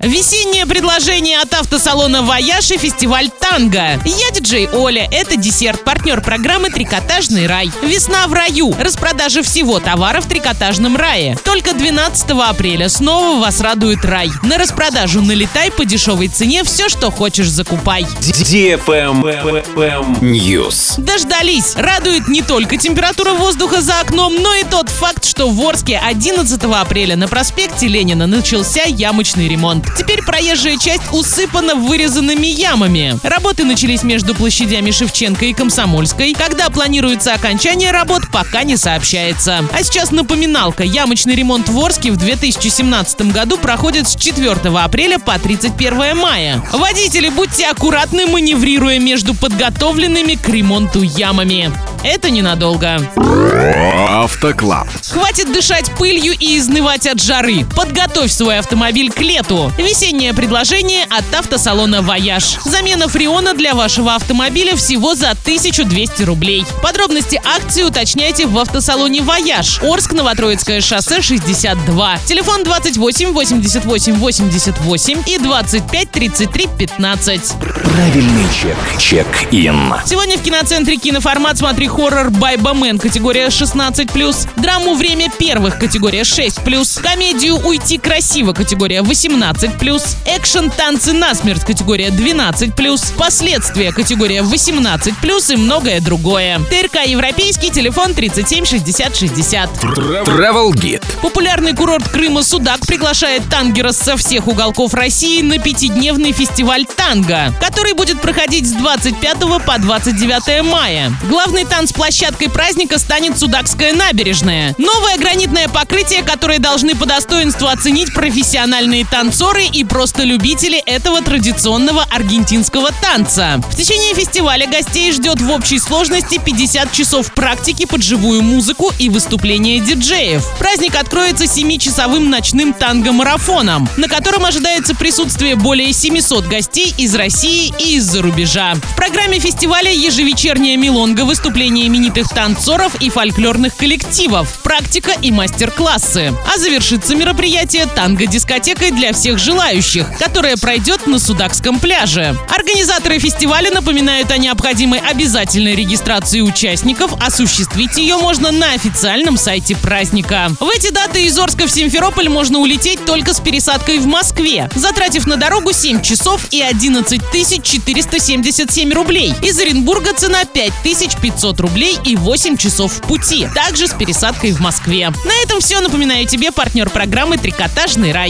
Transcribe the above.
Весеннее предложение от автосалона «Вояж» и фестиваль «Танго». Я диджей Оля. Это десерт, партнер программы «Трикотажный рай». Весна в раю. Распродажа всего товара в трикотажном рае. Только 12 апреля снова вас радует рай. На распродажу налетай по дешевой цене все, что хочешь, закупай. News. Дождались. Радует не только температура воздуха за окном, но и тот факт, что в Орске 11 апреля на проспекте Ленина начался ямочный ремонт. Теперь проезжая часть усыпана вырезанными ямами. Работы начались между площадями Шевченко и Комсомольской. Когда планируется окончание работ, пока не сообщается. А сейчас напоминалка. Ямочный ремонт в Орске в 2017 году проходит с 4 апреля по 31 мая. Водители, будьте аккуратны, маневрируя между подготовленными к ремонту ямами. Это ненадолго. Автоклаб. Хватит дышать пылью и изнывать от жары. Подготовь свой автомобиль к лету. Весеннее предложение от автосалона «Вояж». Замена фреона для вашего автомобиля всего за 1200 рублей. Подробности акции уточняйте в автосалоне «Вояж». Орск, Новотроицкое шоссе 62. Телефон 28 88 88 и 25 33 15. Правильный чек. Чек-ин. Сегодня в киноцентре киноформат «Смотри хоррор» Байба Мэн категория 16+, драму «Время первых» категория 6+, комедию «Уйти красиво» категория 18+, экшен «Танцы насмерть» категория 12+, последствия категория 18+, и многое другое. ТРК «Европейский», телефон 37 60 60. Travel Guide. Популярный курорт Крыма «Судак» приглашает тангера со всех уголков России на пятидневный фестиваль «Танго», который будет проходить с 25 по 29 мая. Главной танцплощадкой праздника станет Судакская набережная. Новое гранитное покрытие, которое должны по достоинству оценить профессиональные танцоры и просто любители этого традиционного аргентинского танца. В течение фестиваля гостей ждет в общей сложности 50 часов практики под живую музыку и выступления диджеев. Праздник откроется 7-часовым ночным танго-марафоном, на котором ожидается присутствие более 700 гостей из России и из-за рубежа. В программе фестиваля ежевечерняя милонга, выступления именитых танцоров и фольклорных коллективов, практика и мастер-классы. А завершится мероприятие танго-дискотекой для всех желающих, которая пройдет на Судакском пляже. Организаторы фестиваля напоминают о необходимой обязательной регистрации участников. Осуществить ее можно на официальном сайте праздника. В эти даты из Орска в Симферополь можно улететь только с пересадкой в Москве, затратив на дорогу 7 часов и 11 477 рублей. Из Оренбурга цена 5500 рублей и 8 часов в пути, также с пересадкой в Москве. На этом все. Напоминаю тебе партнер программы «Трикотажный рай».